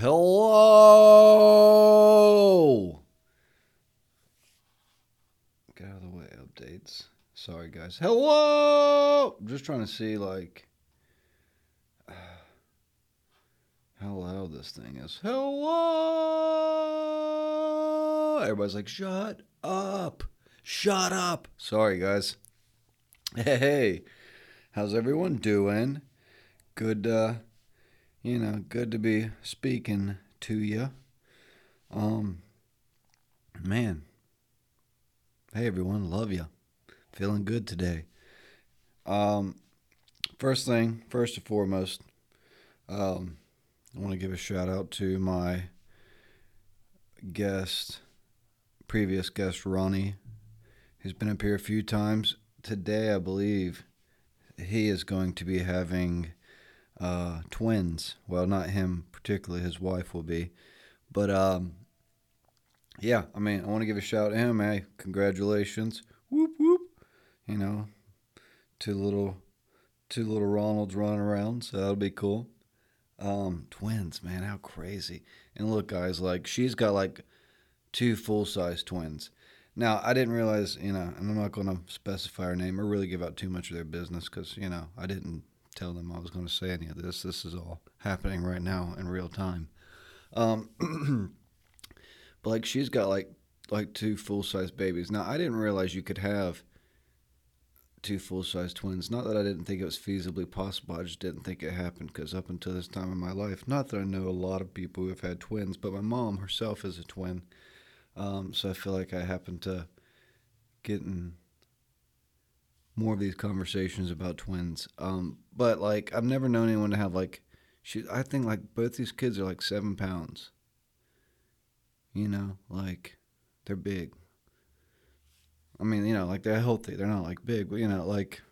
Hello. Get out of the way. Updates. Sorry, guys. Hello. Just trying to see like how loud this thing is. Hello. Everybody's like, shut up. Shut up. Sorry, guys. Hey, hey. How's everyone doing? Good. uh you know, good to be speaking to you. Um, man, hey everyone, love you. Feeling good today. Um, first thing, first and foremost, um, I want to give a shout out to my guest, previous guest Ronnie. He's been up here a few times. Today, I believe he is going to be having uh, twins. Well, not him particularly. His wife will be, but um, yeah. I mean, I want to give a shout to him. Hey, congratulations! Whoop whoop. You know, two little, two little Ronalds running around. So that'll be cool. Um, twins, man, how crazy! And look, guys, like she's got like two full size twins. Now, I didn't realize, you know, and I'm not going to specify her name or really give out too much of their business because, you know, I didn't tell them I was going to say any of this. This is all happening right now in real time. Um, but like she's got like like two full size babies. Now I didn't realize you could have two full size twins. Not that I didn't think it was feasibly possible. I just didn't think it happened because up until this time in my life, not that I know a lot of people who have had twins, but my mom herself is a twin. Um, so I feel like I happen to get in more of these conversations about twins. Um, but like I've never known anyone to have like she I think like both these kids are like seven pounds. You know, like they're big. I mean, you know, like they're healthy. They're not like big, but you know, like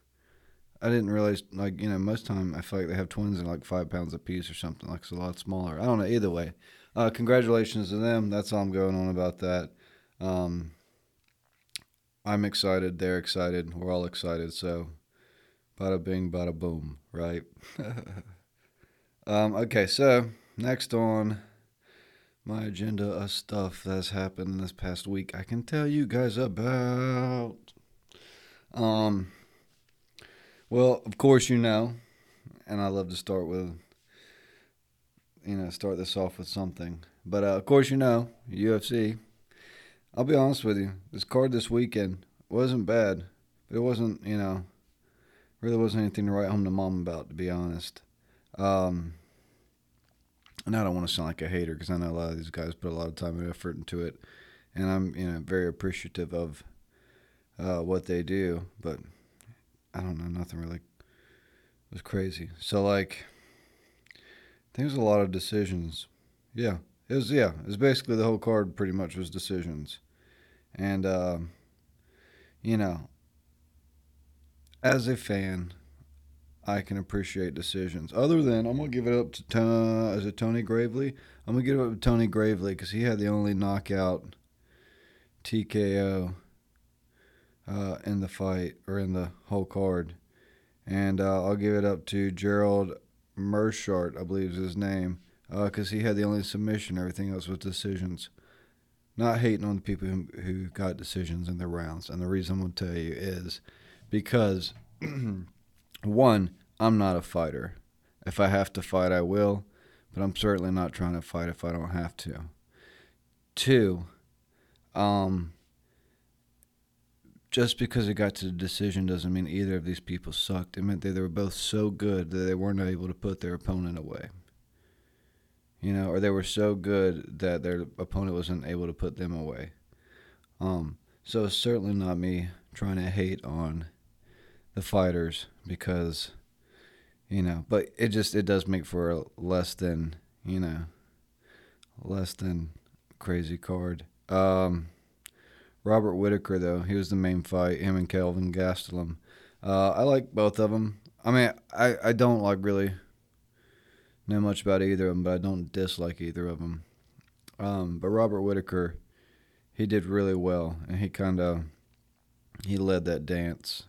I didn't realize like, you know, most time I feel like they have twins and like five pounds a piece or something, like it's a lot smaller. I don't know, either way. Uh, congratulations to them. That's all I'm going on about that. Um, I'm excited. They're excited. We're all excited. So, bada bing, bada boom, right? um, okay, so next on my agenda of stuff that's happened this past week, I can tell you guys about. Um, well, of course, you know, and I love to start with, you know, start this off with something. But uh, of course, you know, UFC I'll be honest with you. This card this weekend wasn't bad, but it wasn't, you know, really wasn't anything to write home to mom about, to be honest. Um, and I don't want to sound like a hater because I know a lot of these guys put a lot of time and effort into it, and I'm, you know, very appreciative of uh, what they do. But I don't know, nothing really was crazy. So like, it a lot of decisions. Yeah, it was yeah. It was basically the whole card. Pretty much was decisions, and uh, you know, as a fan, I can appreciate decisions. Other than I'm gonna give it up to uh, is it Tony Gravely? I'm gonna give it up to Tony Gravely because he had the only knockout TKO uh, in the fight or in the whole card, and uh, I'll give it up to Gerald Meerschaert, I believe is his name because uh, he had the only submission. Everything else was decisions. Not hating on the people who, who got decisions in their rounds. And the reason I'm to tell you is because, one, I'm not a fighter. If I have to fight, I will, but I'm certainly not trying to fight if I don't have to. Two, um, just because it got to the decision doesn't mean either of these people sucked. It meant that they were both so good that they weren't able to put their opponent away you know, or they were so good that their opponent wasn't able to put them away. Um, so it's certainly not me trying to hate on the fighters because, you know, but it just it does make for a less than you know, less than crazy card. Um, Robert Whitaker though, he was the main fight. Him and Kelvin Gastelum. Uh, I like both of them. I mean, I I don't like really know much about either of them, but I don't dislike either of them. Um, but Robert Whitaker, he did really well, and he kind of he led that dance,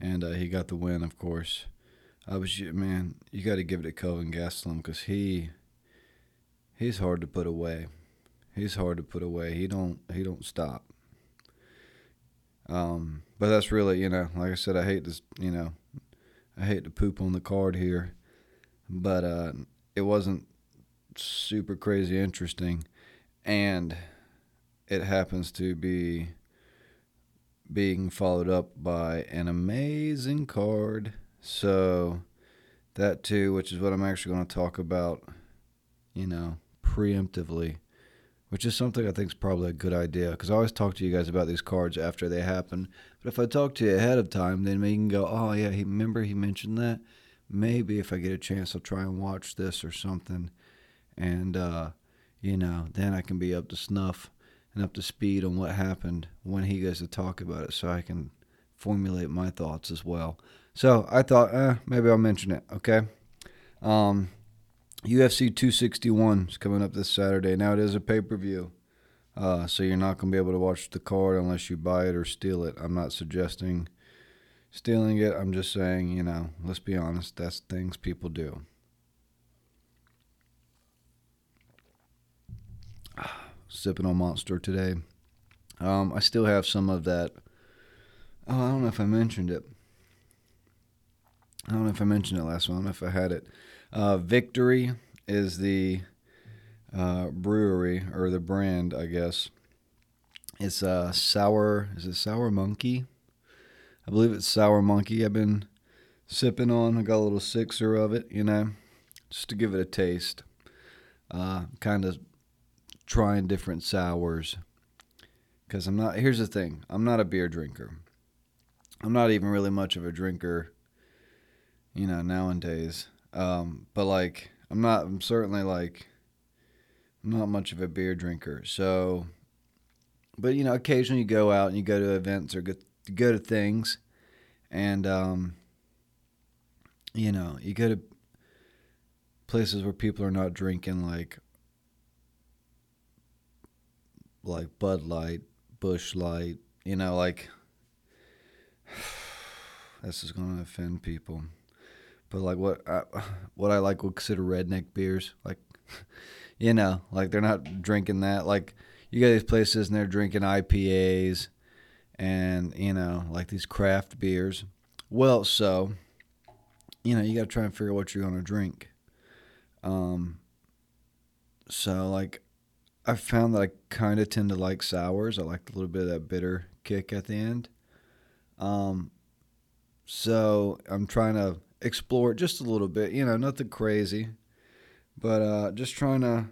and uh, he got the win, of course. I was man, you got to give it to Kelvin Gastelum because he he's hard to put away. He's hard to put away. He don't he don't stop. Um, but that's really you know, like I said, I hate this. You know, I hate to poop on the card here, but uh, it wasn't super crazy interesting, and it happens to be being followed up by an amazing card. So that too, which is what I'm actually going to talk about, you know, preemptively, which is something I think is probably a good idea because I always talk to you guys about these cards after they happen. But if I talk to you ahead of time, then we can go, oh yeah, he remember he mentioned that. Maybe if I get a chance, I'll try and watch this or something, and uh, you know, then I can be up to snuff and up to speed on what happened when he goes to talk about it, so I can formulate my thoughts as well. So I thought, eh, maybe I'll mention it. Okay. Um, UFC 261 is coming up this Saturday. Now it is a pay per view, uh, so you're not gonna be able to watch the card unless you buy it or steal it. I'm not suggesting stealing it. I'm just saying, you know, let's be honest. That's things people do. Sipping on Monster today. Um, I still have some of that. Oh, I don't know if I mentioned it. I don't know if I mentioned it last one. I don't know if I had it. Uh, Victory is the uh, brewery or the brand, I guess. It's a sour. Is it sour monkey? I believe it's sour monkey. I've been sipping on. I got a little sixer of it, you know, just to give it a taste. Uh, kind of trying different sours because I'm not. Here's the thing: I'm not a beer drinker. I'm not even really much of a drinker you know, nowadays. Um, but like, I'm not, I'm certainly like, I'm not much of a beer drinker. So, but you know, occasionally you go out and you go to events or go, go to things and, um, you know, you go to places where people are not drinking like, like Bud Light, Busch Light, you know, like, this is going to offend people but like what I, what I like would consider redneck beers, like you know, like they're not drinking that. Like you got these places and they're drinking IPAs and you know like these craft beers. Well, so you know you got to try and figure out what you're gonna drink. Um. So like, I found that I kind of tend to like sours. I like a little bit of that bitter kick at the end. Um. So I'm trying to explore it just a little bit. You know, nothing crazy, but uh, just trying to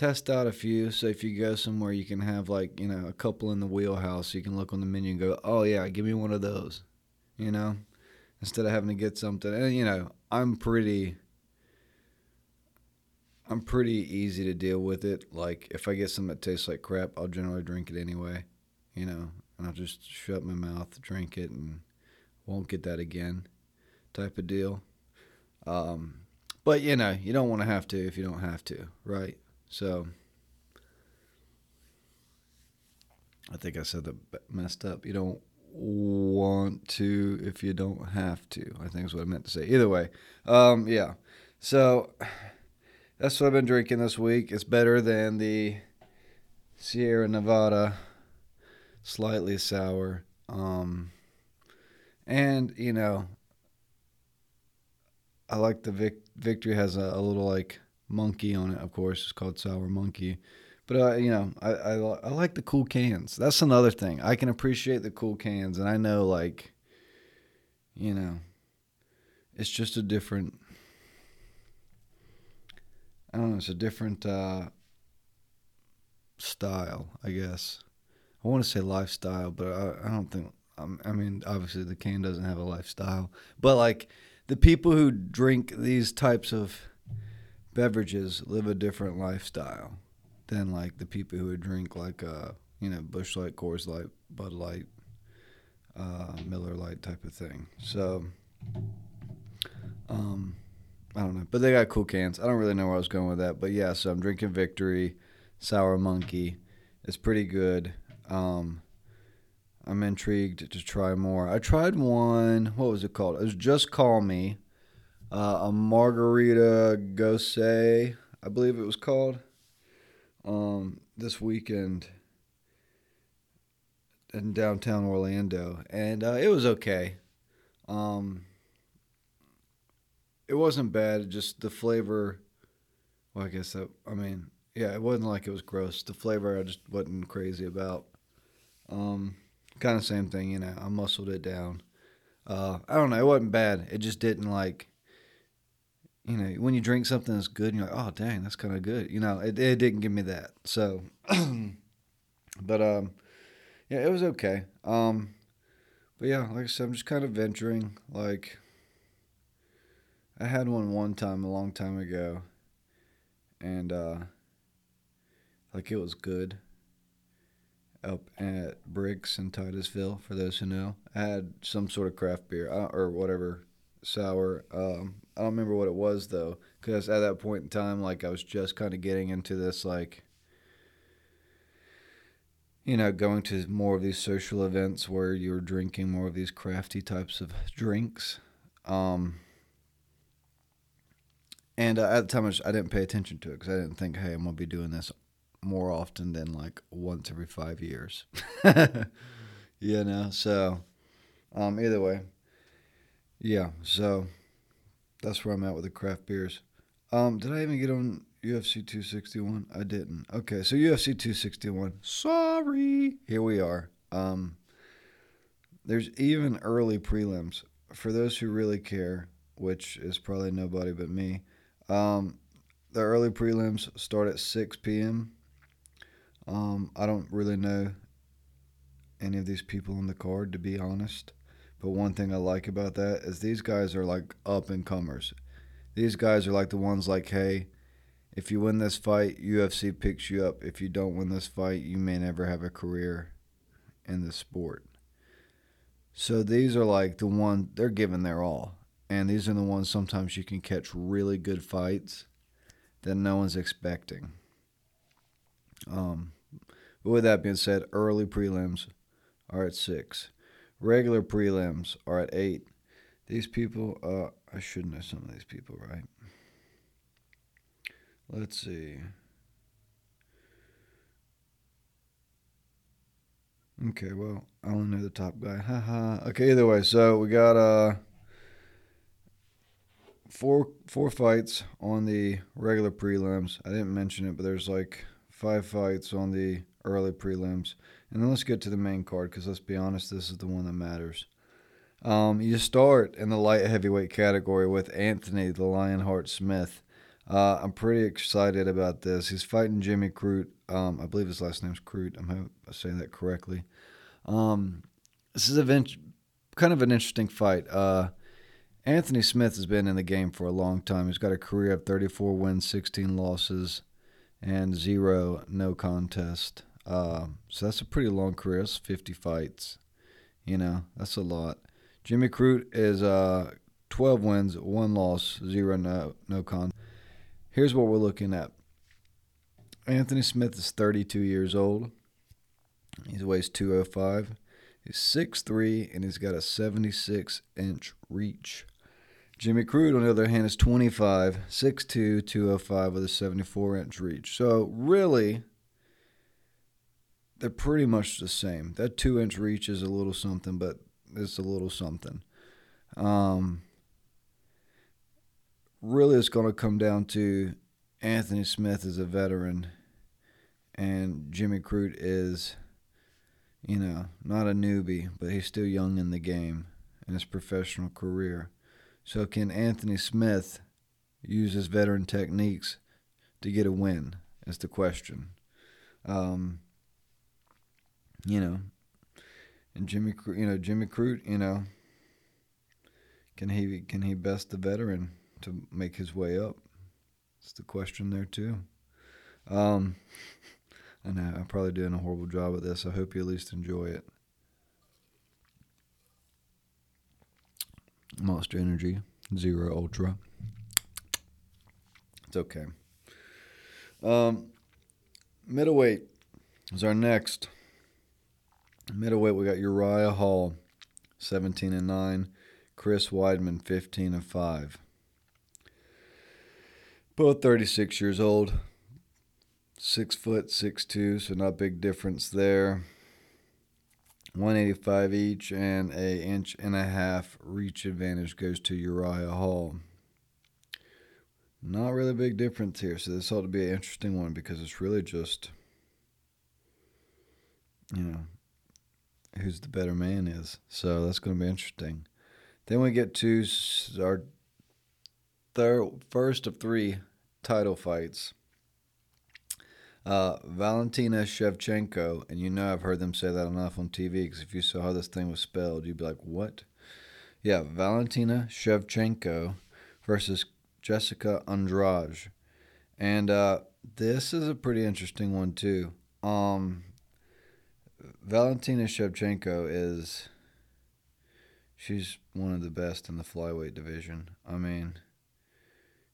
test out a few. So if you go somewhere, you can have like you know a couple in the wheelhouse. You can look on the menu and go, "Oh yeah, give me one of those," you know, instead of having to get something. And you know, I'm pretty. I'm pretty easy to deal with it. Like if I get something that tastes like crap, I'll generally drink it anyway, you know, and I'll just shut my mouth, drink it, and won't get that again type of deal. Um, but you know, you don't want to have to if you don't have to, right? So I think I said that messed up. You don't want to if you don't have to. I think is what I meant to say. Either way, um, yeah. So that's what I've been drinking this week. It's better than the Sierra Nevada, slightly sour. Um, and you know, I like the Vic- Victory has a, a, little like monkey on it. Of course, it's called Sour Monkey. But uh, you know, I, I I like the cool cans. That's another thing. I can appreciate the cool cans, and I know like, you know, it's just a different. I don't know. It's a different uh, style, I guess. I want to say lifestyle, but I, I don't think. Um, I mean, obviously the can doesn't have a lifestyle, but like the people who drink these types of beverages live a different lifestyle than like the people who would drink like uh you know Busch Light, Coors Light, Bud Light, uh, Miller Lite type of thing. So, um, I don't know, but they got cool cans. I don't really know where I was going with that, but yeah. So I'm drinking Victory, Sour Monkey. It's pretty good. Um, I'm intrigued to try more. I tried one. What was it called? It was Just Call Me, uh, a margarita gose. I believe it was called. Um, this weekend in downtown Orlando, and uh, it was okay. Um, it wasn't bad. Just the flavor. Well, I guess that. I mean, yeah, it wasn't like it was gross. The flavor I just wasn't crazy about. Um, kind of same thing, you know. I muscled it down. Uh, I don't know. It wasn't bad. It just didn't like. You know, when you drink something that's good, you're like, oh dang, that's kind of good. You know, it it didn't give me that. So, but um, yeah, it was okay. Um, but yeah, like I said, I'm just kind of venturing. Like, I had one one time a long time ago, and uh, like it was good. Up at Bricks in Titusville, for those who know, I had some sort of craft beer or whatever sour. Um, I don't remember what it was though, because at that point in time, like I was just kind of getting into this like you know, going to more of these social events where you're drinking more of these crafty types of drinks. Um, and uh, at the time, I, just, I didn't pay attention to it because I didn't think, hey, I'm going to be doing this more often than like once every five years. you know, so um, either way, yeah, so that's where I'm at with the craft beers. Um, did I even get on UFC 261? I didn't. Okay, so UFC 261. Sorry. Here we are. Um, there's even early prelims for those who really care, which is probably nobody but me. Um, the early prelims start at 6 p.m. Um, I don't really know any of these people on the card, to be honest. But one thing I like about that is these guys are like up and comers. These guys are like the ones like, hey, if you win this fight, UFC picks you up. If you don't win this fight, you may never have a career in the sport. So these are like the one they're giving their all. And these are the ones sometimes you can catch really good fights that no one's expecting. Um, but with that being said, early prelims are at six. Regular prelims are at eight. These people, uh, I should know some of these people, right? Let's see. Okay, well, I only know the top guy. Haha. okay, either way, so we got uh four four fights on the regular prelims. I didn't mention it, but there's like five fights on the early prelims. And then let's get to the main card because let's be honest, this is the one that matters. Um, you start in the light heavyweight category with Anthony the Lionheart Smith. Uh, I'm pretty excited about this. He's fighting Jimmy Crute. Um, I believe his last name's Crute. I'm saying that correctly. Um, this is a kind of an interesting fight. Uh, Anthony Smith has been in the game for a long time. He's got a career of 34 wins, 16 losses, and zero no contest. Uh, so that's a pretty long career. That's 50 fights. You know, that's a lot. Jimmy Crute is uh, 12 wins, one loss, zero no no con. Here's what we're looking at. Anthony Smith is 32 years old. He weighs 205. He's 6'3 and he's got a 76 inch reach. Jimmy Crute, on the other hand, is 25, 6'2, 205 with a 74 inch reach. So, really, they're pretty much the same. That two inch reach is a little something, but it's a little something. Um, really it's going to come down to Anthony Smith is a veteran and Jimmy Crute is, you know, not a newbie, but he's still young in the game in his professional career. So can Anthony Smith use his veteran techniques to get a win? Is the question. Um, you know, and Jimmy, you know, Jimmy Crute, you know, can he can he best the veteran? to make his way up? It's the question there too. Um, I know I'm probably doing a horrible job at this. I hope you at least enjoy it. Monster Energy Zero Ultra. It's okay. Um, middleweight is our next. Middleweight, we got Uriah Hall, 17 and 9. Chris Weidman, 15 and 5. Both 36 years old. Six foot, six two, so not big difference there. 185 each and a inch and a half reach advantage goes to Uriah Hall. Not really a big difference here, so this ought to be an interesting one because it's really just, you know, who's the better man is. So that's going to be interesting. Then we get to our third, first of three title fights. Uh, Valentina Shevchenko, and you know I've heard them say that enough on TV because if you saw how this thing was spelled, you'd be like, what? Yeah, Valentina Shevchenko versus Jessica Andrade. And uh, this is a pretty interesting one, too. Um, Valentina Shevchenko is. She's one of the best in the flyweight division. I mean,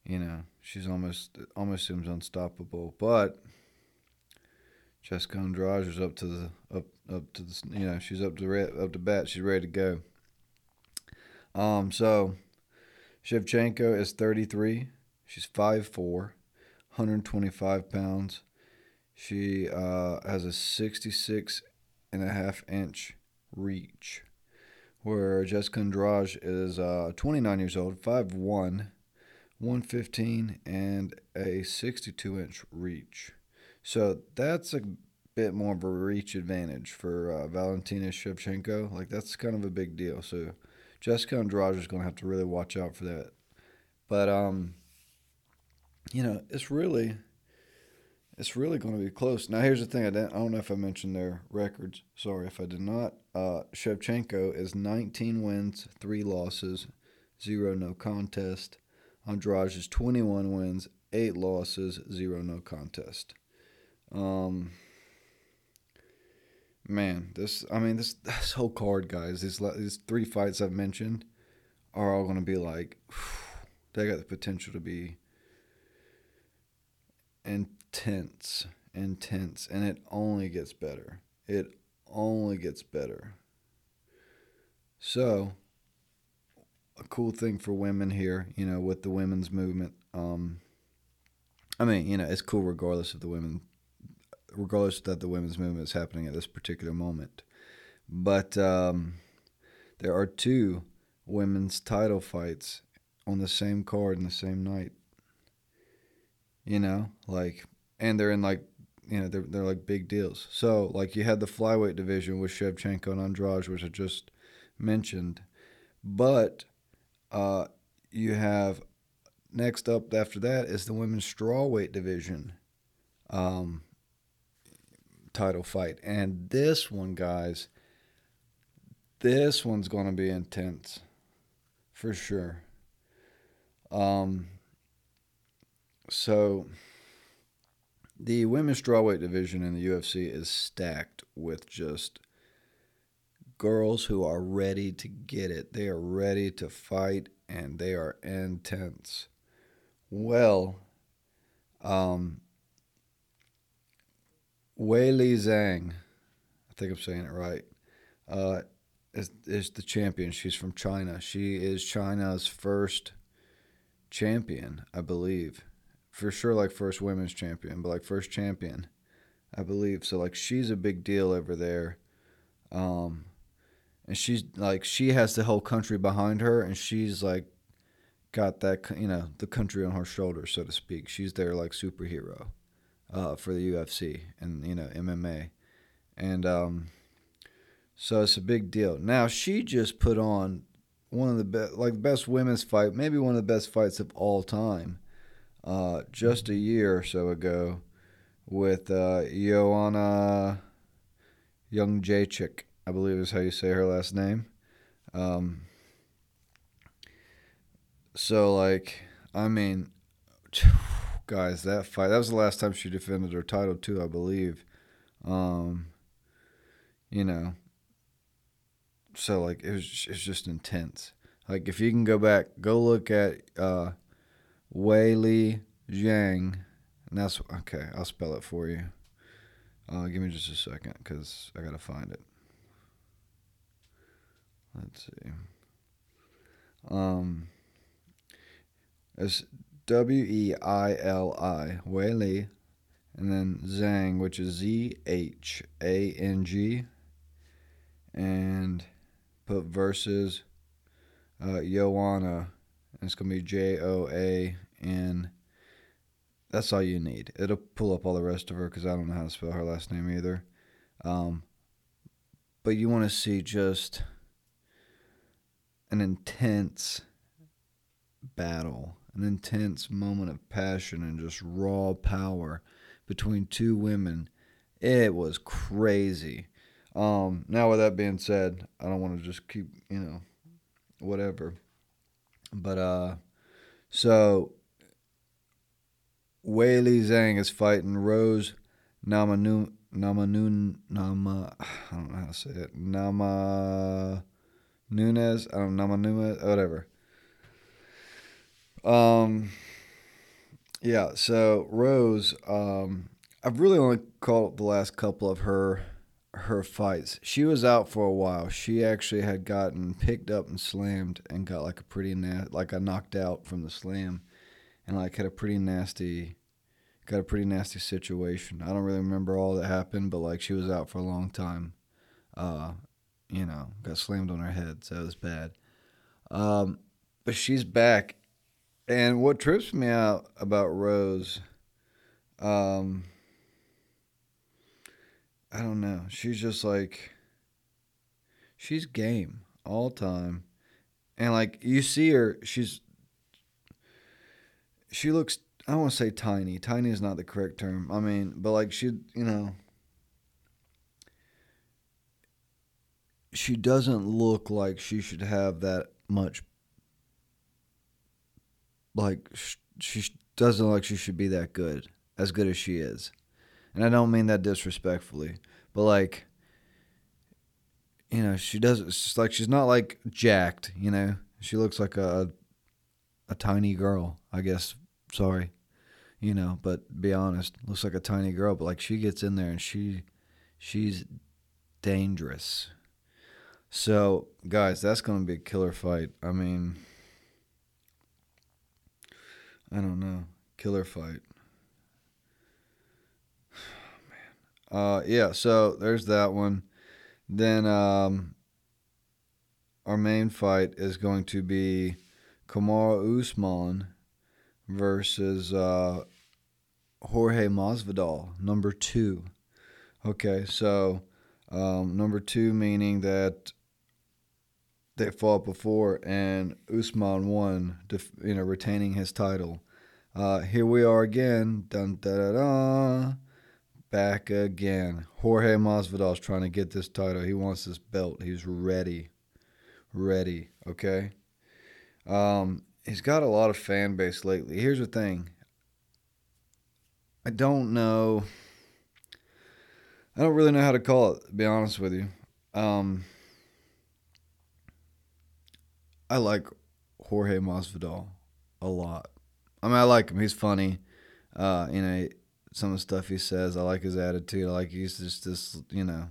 you know, she's almost almost seems unstoppable. But Jessica Andrade is up to the up up to the you know she's up to up to bat. She's ready to go. Um, so Shevchenko is 33. She's 5'4", 125 pounds. She uh, has a 66 and a half inch reach, where Jessica Andrade is uh, 29 years old, 5'1", 115, and a 62 inch reach. So that's a bit more of a reach advantage for uh, Valentina Shevchenko. Like that's kind of a big deal. So Jessica Andrade is going to have to really watch out for that. But um, you know, it's really, it's really going to be close. Now, here's the thing: I, don't, I don't know if I mentioned their records. Sorry if I did not. Uh, Shevchenko is 19 wins, three losses, zero no contest. Andrade is 21 wins, eight losses, zero no contest. Um, man, this I mean this this whole card, guys. These these three fights I've mentioned are all going to be like they got the potential to be intense, intense, intense, and it only gets better. It only gets better. So, a cool thing for women here, you know, with the women's movement. Um, I mean, you know, it's cool regardless of the women regardless that the women's movement is happening at this particular moment. But um, there are two women's title fights on the same card in the same night. You know, like, and they're in like, you know, they're they're like big deals. So like, you had the flyweight division with Shevchenko and Andrade, which I just mentioned, but uh, you have next up after that is the women's strawweight division. Um, title fight. And this one, guys, this one's going to be intense for sure. Um, so the women's strawweight division in the UFC is stacked with just girls who are ready to get it. They are ready to fight and they are intense. Well, um, Weili Zhang, I think I'm saying it right, uh, is, is the champion. She's from China. She is China's first champion, I believe. For sure, like first women's champion, but like first champion, I believe. So like she's a big deal over there. Um, and she's like she has the whole country behind her, and she's like got that you know the country on her shoulders, so to speak. She's their like superhero uh, for the UFC and you know MMA, and um, so it's a big deal. Now she just put on one of the best, like best women's fight, maybe one of the best fights of all time, uh, just a year or so ago, with uh, Joanna Jędrzejczyk, I believe is how you say her last name. Um, so like, I mean guys, that fight that was the last time she defended her title too, I believe. Um, you know, so like it was it's just intense. Like if you can go back, go look at uh, Weili Zhang, and that's okay. I'll spell it for you. Uh, give me just a second because I gotta find it. Let's see. Um, as W E I L I, Weili, and then Zhang, which is Z H A N G, and put versus uh, Joanna, and it's gonna be J O A N. That's all you need. It'll pull up all the rest of her because I don't know how to spell her last name either. Um, but you want to see just an intense battle, an intense moment of passion and just raw power between two women. It was crazy. Um, now, with that being said, I don't want to just keep, you know, whatever. But, uh, so Weili Zhang is fighting Rose Namanu, Namanun, Nama, I don't know how to say it, Nama Nunes, I don't know, Nama whatever. Um, yeah, so Rose, um, I've really only caught the last couple of her her fights. She was out for a while. She actually had gotten picked up and slammed and got like a pretty na- like a knocked out from the slam, and like had a pretty nasty, got a pretty nasty situation. I don't really remember all that happened, but like she was out for a long time. Uh, you know, got slammed on her head, so it was bad. Um, but she's back and what trips me out about Rose, um, I don't know. She's just like, she's game all time. And like, you see her, she's, she looks, I don't want to say tiny. Tiny is not the correct term. I mean, but like, she, you know, she doesn't look like she should have that much like she doesn't look like she should be that good, as good as she is. And I don't mean that disrespectfully, but like you know, she doesn't. it's like she's not like jacked, you know. She looks like a a tiny girl, I guess. Sorry. You know, but be honest, looks like a tiny girl, but like she gets in there and she she's dangerous. So, guys, that's going to be a killer fight. I mean, I don't know. Killer fight. man. Uh, yeah. So there's that one. Then um, our main fight is going to be Kamaru Usman versus uh, Jorge Masvidal, number two. Okay, so um, number two meaning that they fought before, and Usman won, you know, retaining his title. Uh, here we are again, dun da da da, back again. Jorge Masvidal's trying to get this title. He wants this belt. He's ready, ready. Okay. Um, he's got a lot of fan base lately. Here's the thing. I don't know. I don't really know how to call it. To be honest with you. Um, I like Jorge Masvidal a lot. I mean, I like him. He's funny. Uh, you know, some of the stuff he says. I like his attitude. I like he's just this. You know,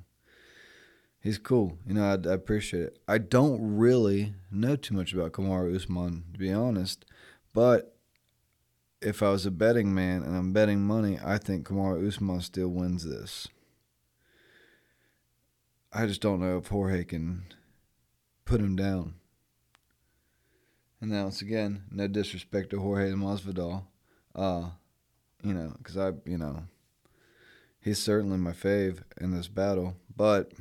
he's cool. You know, I, I appreciate it. I don't really know too much about Kamaru Usman to be honest, but if I was a betting man and I'm betting money, I think Kamaru Usman still wins this. I just don't know if Jorge can put him down. And then once again, no disrespect to Jorge Masvidal, uh, you know, because I, you know, he's certainly my fave in this battle, but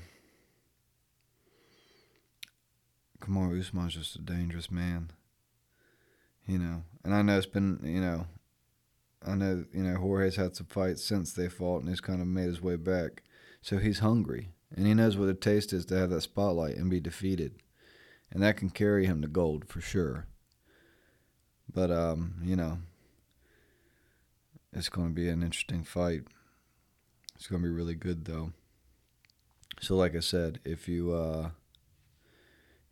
Kamaru Usman's just a dangerous man, you know. And I know it's been, you know, I know, you know, Jorge's had some fights since they fought, and he's kind of made his way back, so he's hungry, and he knows what the taste is to have that spotlight and be defeated and that can carry him to gold for sure. But um, you know, it's going to be an interesting fight. It's going to be really good though. So like I said, if you uh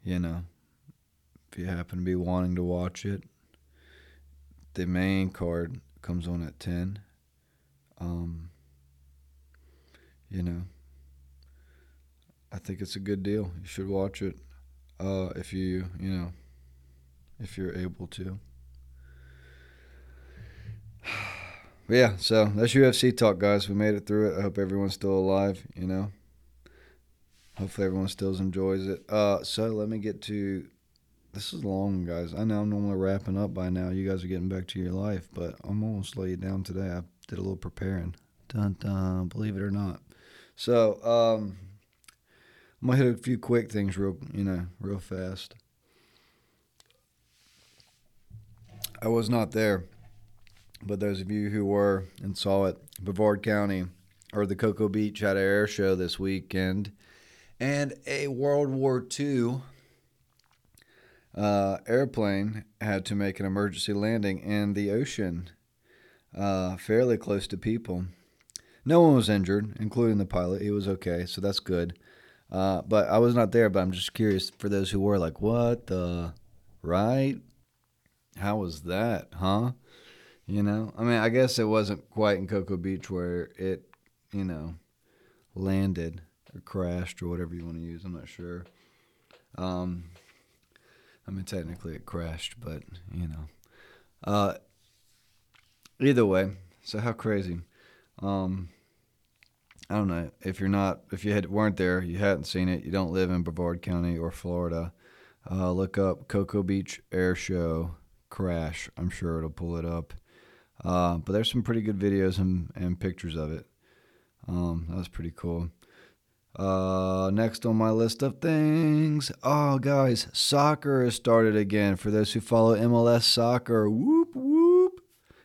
you know, if you happen to be wanting to watch it, the main card comes on at 10. Um you know, I think it's a good deal. You should watch it uh, if you you know if you're able to. But yeah, so that's UFC talk, guys. We made it through it. I hope everyone's still alive. You know, hopefully everyone still enjoys it. Uh, so let me get to. This is long, guys. I know I'm normally wrapping up by now. You guys are getting back to your life, but I'm almost laid down today. I did a little preparing. Dun dun. Believe it or not. So um, I'm gonna hit a few quick things real, you know, real fast. I was not there, but those of you who were and saw it, Brevard County or the Cocoa Beach had an air show this weekend, and a World War II uh, airplane had to make an emergency landing in the ocean, uh, fairly close to people. No one was injured, including the pilot. He was okay, so that's good. Uh, but I was not there, but I'm just curious for those who were like, what the, right? How was that, huh? You know, I mean, I guess it wasn't quite in Cocoa Beach where it, you know, landed or crashed or whatever you want to use. I'm not sure. Um, I mean, technically it crashed, but you know, uh, either way. So how crazy? Um, I don't know if you're not if you had weren't there, you hadn't seen it, you don't live in Brevard County or Florida. Uh, look up Cocoa Beach Air Show crash. I'm sure it'll pull it up. Uh, but there's some pretty good videos and, and pictures of it. Um, that was pretty cool. Uh, next on my list of things. Oh, guys, soccer has started again. For those who follow MLS soccer, whoop, whoop.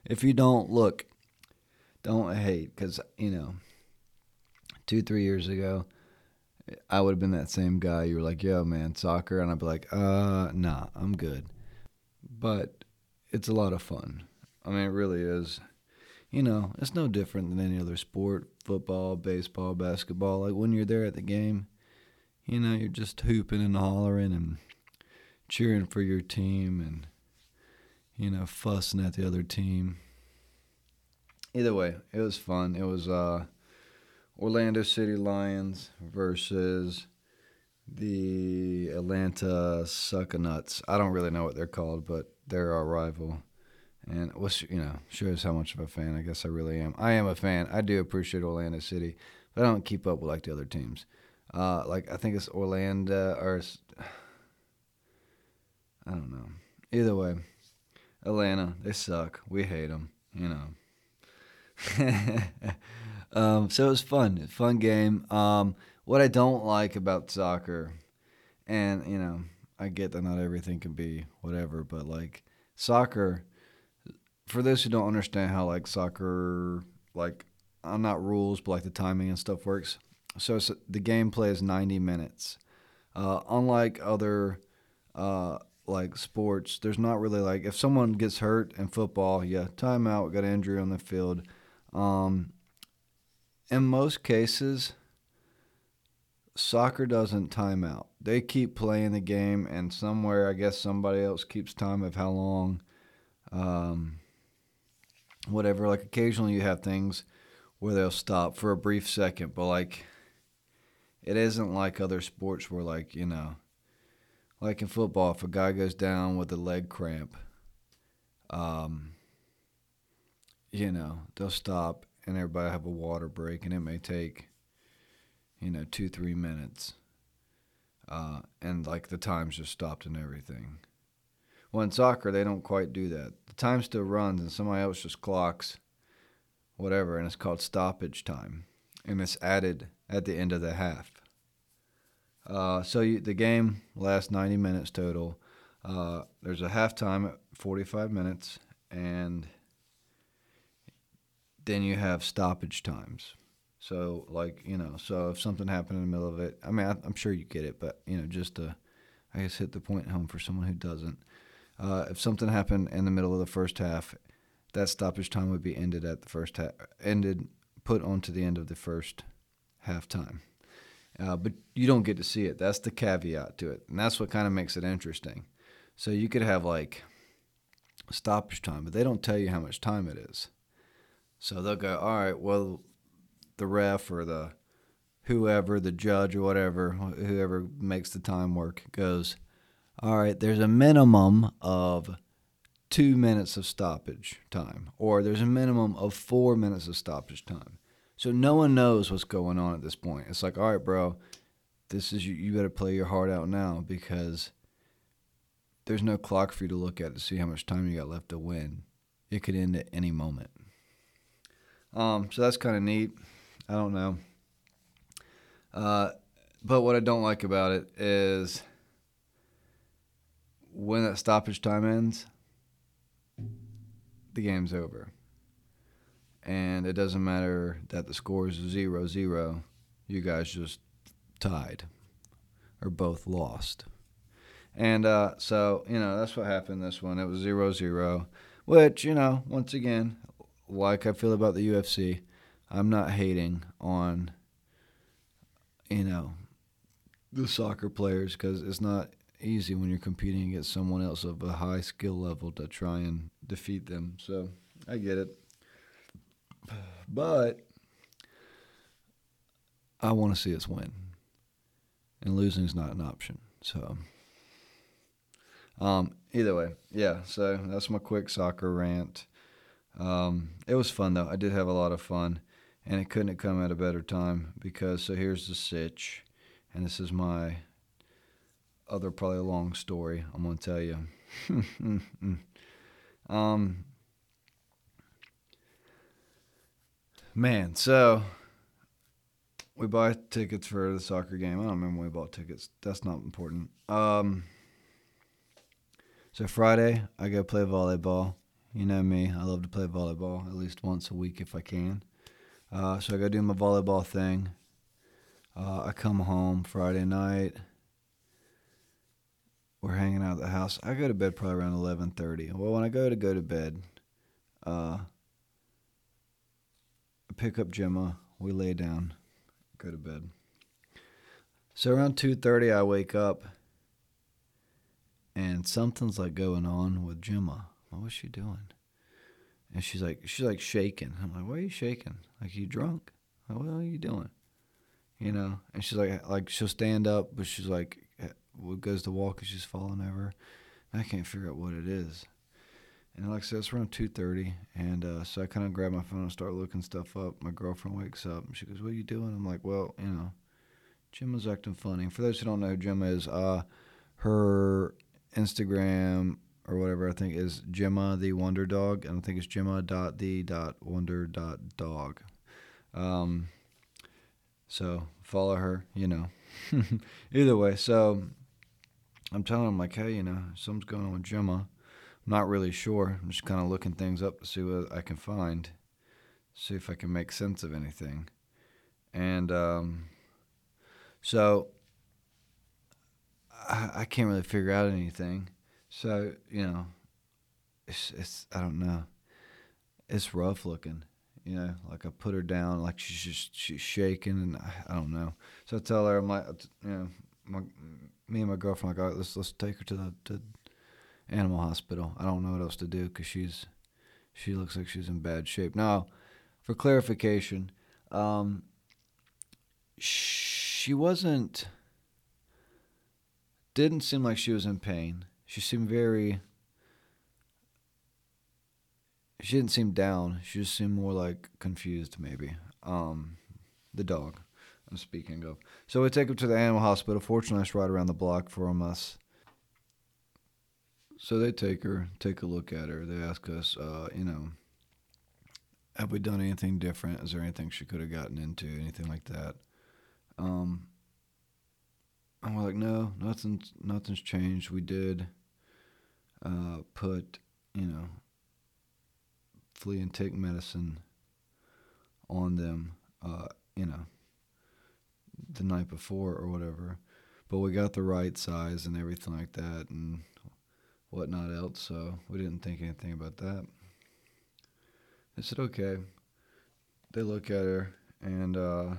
If you don't, look, don't hate because, you know, two, three years ago, I would have been that same guy. You were like, yo, man, soccer. And I'd be like, uh, nah, I'm good but it's a lot of fun. I mean, it really is. You know, it's no different than any other sport football, baseball, basketball. Like when you're there at the game, you know, you're just hooping and hollering and cheering for your team and, you know, fussing at the other team. Either way, it was fun. It was uh, Orlando City Lions versus the Atlanta Suckanuts. I don't really know what they're called, but they're our rival. And which you know shows how much of a fan I guess I really am. I am a fan. I do appreciate Orlando City, but I don't keep up with like the other teams. Uh, like I think it's Orlando or I don't know. Either way, Atlanta they suck. We hate them. You know. um, so it was fun. Fun game. Um, what I don't like about soccer, and you know, I get that not everything can be whatever, but like soccer, for those who don't understand how like soccer, like I'm not rules, but like the timing and stuff works. So the gameplay is 90 minutes. Uh, unlike other uh, like sports, there's not really like if someone gets hurt in football, yeah, timeout, got an injury on the field. Um, in most cases, soccer doesn't time out. They keep playing the game, and somewhere, I guess somebody else keeps time of how long, um, whatever. Like occasionally, you have things where they'll stop for a brief second, but like it isn't like other sports where, like, you know, like in football, if a guy goes down with a leg cramp, um, you know, they'll stop and everybody have a water break, and it may take you know, two, three minutes. Uh, and like the times just stopped and everything. Well, in soccer, they don't quite do that. The time still runs and somebody else just clocks whatever, and it's called stoppage time. And it's added at the end of the half. Uh, so you, the game lasts 90 minutes total. Uh, there's a halftime at 45 minutes, and then you have stoppage times. So like you know, so if something happened in the middle of it, I mean, I, am sure you get it, but you know, just to, I guess hit the point home for someone who doesn't. Uh, if something happened in the middle of the first half, that stoppage time would be ended at the first half, ended put onto the end of the first halftime. Uh, but you don't get to see it. That's the caveat to it, and that's what kind of makes it interesting. So you could have like stoppage time, but they don't tell you how much time it is. So they'll go, all right, well, the ref or the whoever, the judge or whatever, whoever makes the time work goes, all right, there's a minimum of two minutes of stoppage time, or there's a minimum of four minutes of stoppage time. So no one knows what's going on at this point. It's like, all right, bro, this is you. You better play your heart out now because there's no clock for you to look at to see how much time you got left to win. It could end at any moment. Um, so that's kind of neat. I don't know. Uh, but what I don't like about it is when that stoppage time ends, the game's over. And it doesn't matter that the score is 0 0, you guys just tied or both lost. And uh, so, you know, that's what happened this one. It was 0 0, which, you know, once again, like I feel about the UFC, I'm not hating on, you know, the soccer players because it's not easy when you're competing against someone else of a high skill level to try and defeat them. So I get it. But I want to see us win. And losing is not an option. So um, either way, yeah, so that's my quick soccer rant. Um, it was fun though. I did have a lot of fun, and it couldn't have come at a better time because so here's the sitch, and this is my other probably a long story I'm gonna tell you. um, man, so we buy tickets for the soccer game. I don't remember when we bought tickets. That's not important. Um, so Friday I go play volleyball. You know me, I love to play volleyball at least once a week if I can. Uh, so I go do my volleyball thing. Uh, I come home Friday night we're hanging out at the house. I go to bed probably around eleven thirty. Well, when I go to go to bed, uh, I pick up Gemma. We lay down, go to bed. So around two thirty, I wake up, and something's like going on with Gemma. What was she doing? And she's like, she's like shaking. I'm like, why are you shaking? Like, you drunk? Like, what are you doing? You know? And she's like, like she'll stand up, but she's like goes to walk and she's falling over. I can't figure out what it is. And like I said, it's around two thirty, and uh, so I kind of grab my phone and start looking stuff up. My girlfriend wakes up and she goes, "What are you doing?" I'm like, "Well, you know, Gemma's acting funny." For those who don't know Gemma is, uh, her Instagram or whatever I think is Gemma the Wonder Dog, and I think it's Gemma dot the dot wonder dot dog. Um, so follow her, you know. Either way, so I'm telling him like, hey, you know, something's going on with Gemma. I'm not really sure. I'm just kind of looking things up to see what I can find, see if I can make sense of anything. And um, so I, I can't really figure out anything. So you know, it's it's I don't know. It's rough looking. You know, like I put her down, like she's just she's shaking, and I, I don't know. So I tell her, I'm like, you know, my me and my girlfriend like, all right, let's let's take her to the to animal hospital. I don't know what else to do because she's she looks like she's in bad shape. Now, for clarification, um, she wasn't didn't seem like she was in pain. She seemed very. She didn't seem down. She just seemed more like confused, maybe. Um, the dog. I'm speaking of. So we take him to the animal hospital. Fortunately, it's right around the block from us. So they take her, take a look at her. They ask us, uh, you know, have we done anything different? Is there anything she could have gotten into? Anything like that? Um, and we're like, no, nothing's nothing's changed. We did uh, put, you know, flea and tick medicine on them. Uh, you know, the night before or whatever. But we got the right size and everything like that and whatnot else, so we didn't think anything about that. I said, okay. They look at her and uh,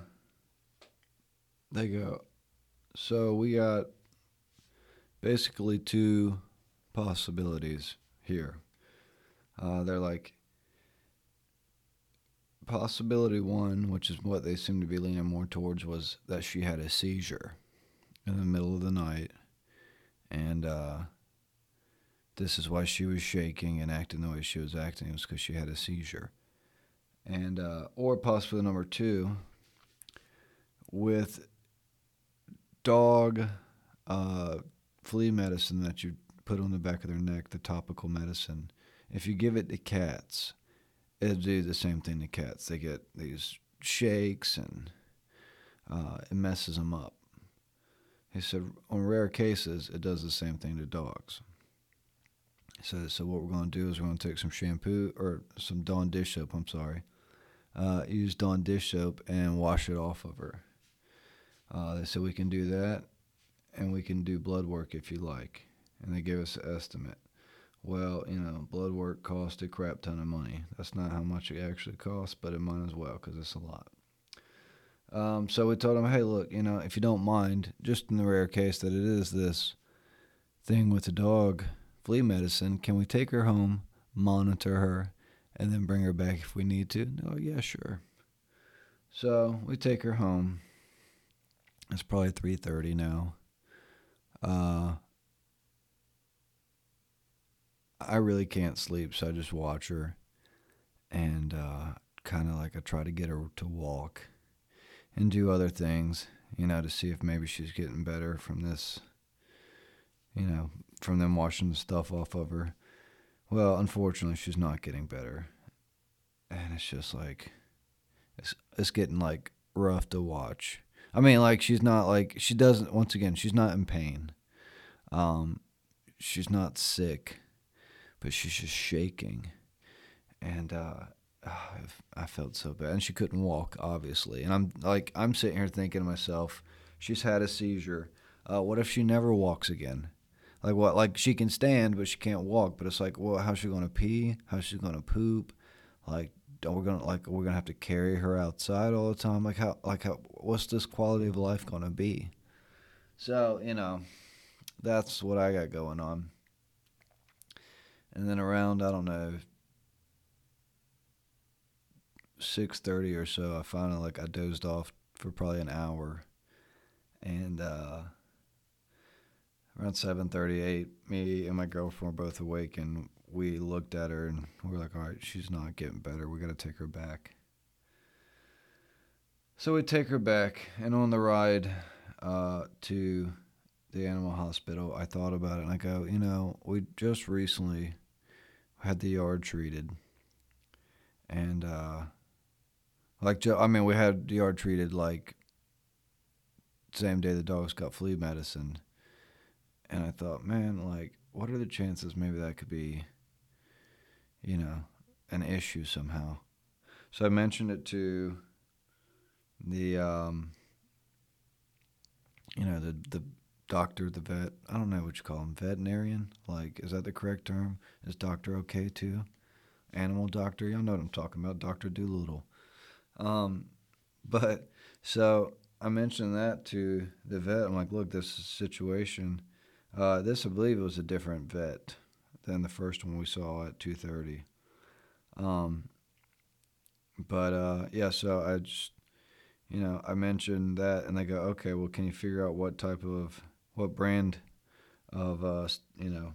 they go, so we got basically two possibilities here. Uh, they're like, possibility one, which is what they seem to be leaning more towards, was that she had a seizure in the middle of the night, and uh, this is why she was shaking and acting the way she was acting. It was because she had a seizure. And, uh, or possibly number two, with dog uh, flea medicine that you put on the back of their neck, the topical medicine, if you give it to cats, it'll do the same thing to cats. They get these shakes and uh, it messes them up. He said, on rare cases, it does the same thing to dogs. So, so what we're going to do is we're going to take some shampoo or some Dawn dish soap. I'm sorry. Uh, use Dawn dish soap and wash it off of her. Uh, so we can do that, and we can do blood work if you like. And they gave us an estimate. Well, you know, blood work costs a crap ton of money. That's not how much it actually costs, but it might as well because it's a lot. Um, so we told him, hey, look, you know, if you don't mind, just in the rare case that it is this thing with the dog flea medicine, can we take her home, monitor her, and then bring her back if we need to? No, yeah, sure. So we take her home. It's probably three thirty now. Uh, I really can't sleep, so I just watch her, and uh, kind of like I try to get her to walk and do other things, you know, to see if maybe she's getting better from this, you know, from them washing the stuff off of her. Well, unfortunately, she's not getting better, and it's just like it's it's getting like rough to watch. I mean, like she's not like she doesn't. Once again, she's not in pain. Um, she's not sick, but she's just shaking, and uh, I felt so bad. And she couldn't walk, obviously. And I'm like, I'm sitting here thinking to myself, she's had a seizure. Uh, what if she never walks again? Like what? Like she can stand, but she can't walk. But it's like, well, how's she gonna pee? How's she gonna poop? Like, are we gonna like we're gonna have to carry her outside all the time? Like how? Like how? What's this quality of life gonna be? So you know, that's what I got going on. And then around, I don't know, six thirty or so, I finally like I dozed off for probably an hour, and uh, around seven thirty eight, me and my girlfriend were both awake, and we looked at her and we are like, all right, she's not getting better. We got to take her back. So we take her back, and on the ride uh, to the animal hospital, I thought about it, and I go, you know, we just recently had the yard treated, and uh, like I mean, we had the yard treated like same day the dogs got flea medicine, and I thought, man, like, what are the chances maybe that could be, you know, an issue somehow? So I mentioned it to the, um, you know, the the doctor, the vet. I don't know what you call him, veterinarian. Like, is that the correct term? Is doctor okay too? Animal doctor, y'all know what I'm talking about, Doctor Dolittle. Um, but so I mentioned that to the vet. I'm like, look, this situation. Uh, this I believe was a different vet than the first one we saw at 2:30. Um, but uh, yeah, so I just you know I mentioned that, and they go, okay, well, can you figure out what type of what brand of uh, you know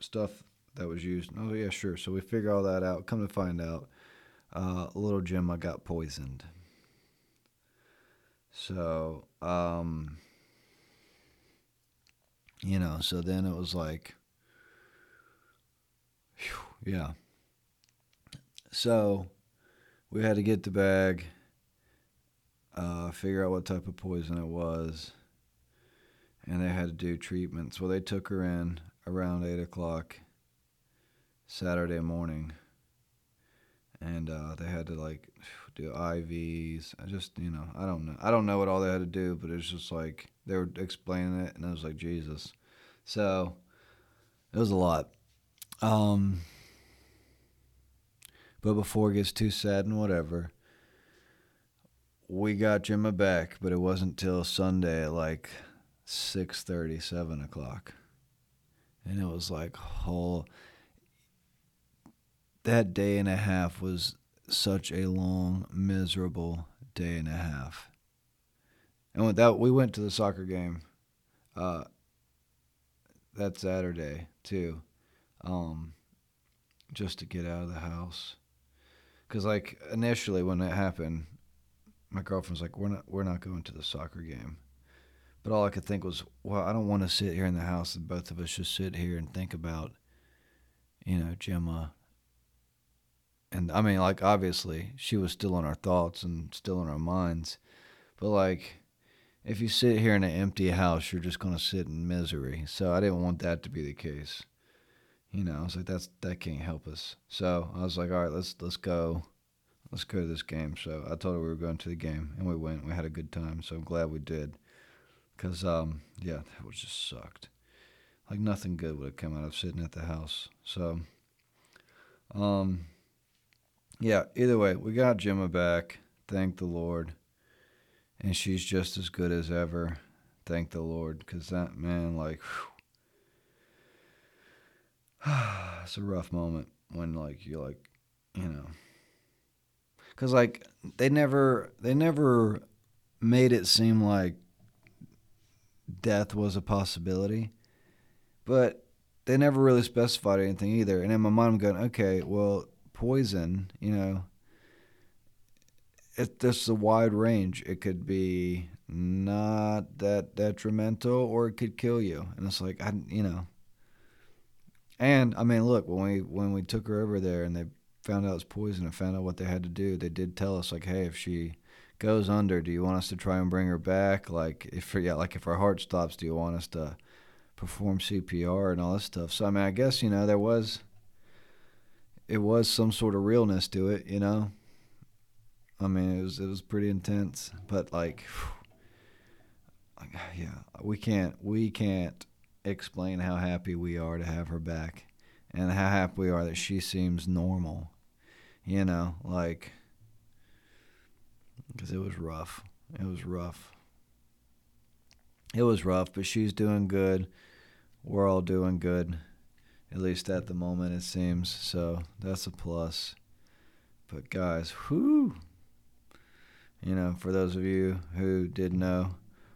stuff that was used? Oh yeah, sure. So we figure all that out. Come to find out, uh, little Gemma got poisoned. So, um, you know, so then it was like, whew, yeah. So we had to get the bag, uh, figure out what type of poison it was, and they had to do treatments. Well, they took her in around 8 o'clock Saturday morning and uh, they had to like do IVs. I just you know I don't know I don't know what all they had to do, but it's just like they were explaining it, and I was like Jesus. So it was a lot. Um, but before it gets too sad and whatever, we got Gemma back, but it wasn't till Sunday like six thirty, seven o'clock, and it was like whole that day and a half was such a long, miserable day and a half. And with that, we went to the soccer game uh, that Saturday too. um, just to get out of the house. Cause like initially when it happened, my girlfriend's like, "We're not, we're not going to the soccer game." But all I could think was, well, I don't want to sit here in the house and both of us just sit here and think about, you know, Gemma. And I mean, like, obviously, she was still in our thoughts and still in our minds. But, like, if you sit here in an empty house, you're just going to sit in misery. So I didn't want that to be the case. You know, I was like, that's that can't help us. So I was like, all right, let's let's go, let's go to this game. So I told her we were going to the game, and we went. We had a good time. So I'm glad we did. Cause um yeah, that was just sucked. Like nothing good would have come out of sitting at the house. So um yeah, either way, we got Gemma back. Thank the Lord. And she's just as good as ever. Thank the Lord. Cause that man, like it's a rough moment when like you're like, you know. Cause like they never they never made it seem like death was a possibility, but they never really specified anything either. And in my mind, I'm going, okay, well, poison, you know, it, there's a wide range. It could be not that detrimental, or it could kill you. And it's like, I, you know. And I mean, look, when we when we took her over there and they found out it's poison and found out what they had to do, they did tell us like, hey, if she goes under, do you want us to try and bring her back? Like if yeah, like if her heart stops, do you want us to perform CPR and all this stuff? So I mean, I guess you know there was it was some sort of realness to it, you know. I mean, it was it was pretty intense, but like, like yeah, we can't we can't explain how happy we are to have her back, and how happy we are that she seems normal, you know, like because it was rough. It was rough. It was rough, but she's doing good. We're all doing good, at least at the moment, it seems. So that's a plus. But guys, whoo! You know, for those of you who did know,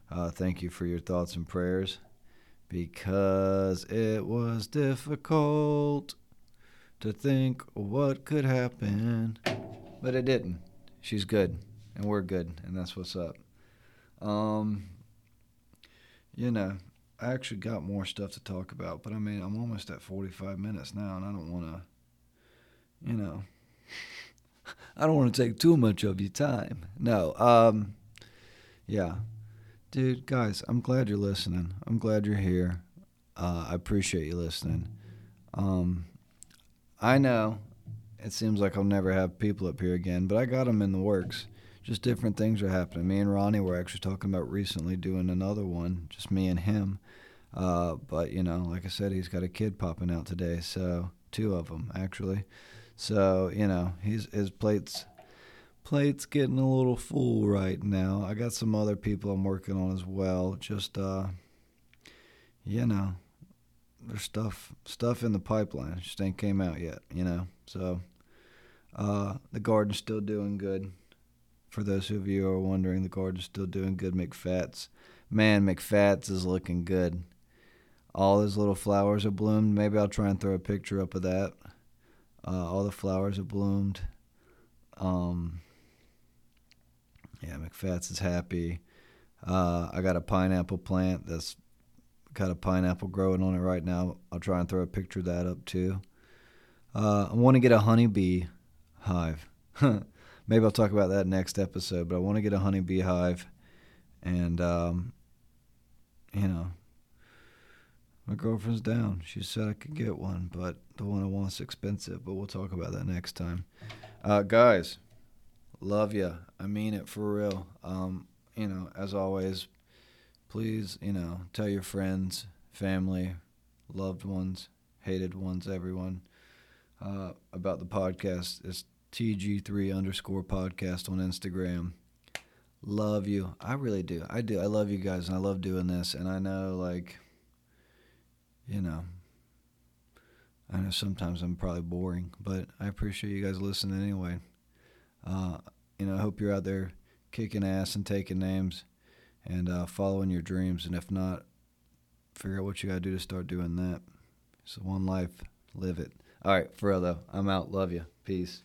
uh, thank you for your thoughts and prayers because it was difficult to think what could happen, but it didn't. She's good and we're good, and that's what's up. Um, you know, I actually got more stuff to talk about, but I mean, I'm almost at 45 minutes now, and I don't want to, you know, I don't want to take too much of your time. No, um, yeah, dude, guys, I'm glad you're listening. I'm glad you're here. Uh, I appreciate you listening. Um, I know it seems like I'll never have people up here again, but I got them in the works just different things are happening. Me and Ronnie were actually talking about recently doing another one, just me and him. Uh, but you know, like I said, he's got a kid popping out today, so two of them actually. So you know, he's his plates plate's getting a little full right now. I got some other people I'm working on as well. Just uh, you know, there's stuff stuff in the pipeline. Just ain't came out yet. You know, so uh, the garden's still doing good for those of you who are wondering, the garden's still doing good. McFats, man, McFats is looking good. All those little flowers have bloomed. Maybe I'll try and throw a picture up of that. Uh, all the flowers have bloomed. Um, yeah, McFats is happy. Uh, I got a pineapple plant that's got a pineapple growing on it right now. I'll try and throw a picture of that up too. Uh, I want to get a honeybee hive. maybe I'll talk about that next episode. But I want to get a honeybee hive, and um, you know, my girlfriend's down. She said I could get one, but the one I want's expensive. But we'll talk about that next time. Uh, guys, love you. I mean it for real. Um, you know, as always, please, you know, tell your friends, family, loved ones, hated ones, everyone uh, about the podcast. It's TG3 underscore podcast on Instagram. Love you. I really do. I do. I love you guys and I love doing this. And I know, like, you know, I know sometimes I'm probably boring, but I appreciate you guys listening anyway. Uh, you know, I hope you're out there kicking ass and taking names and uh, following your dreams. And if not, figure out what you got to do to start doing that. It's one life. Live it. All right, for real though. I'm out. Love you. Peace.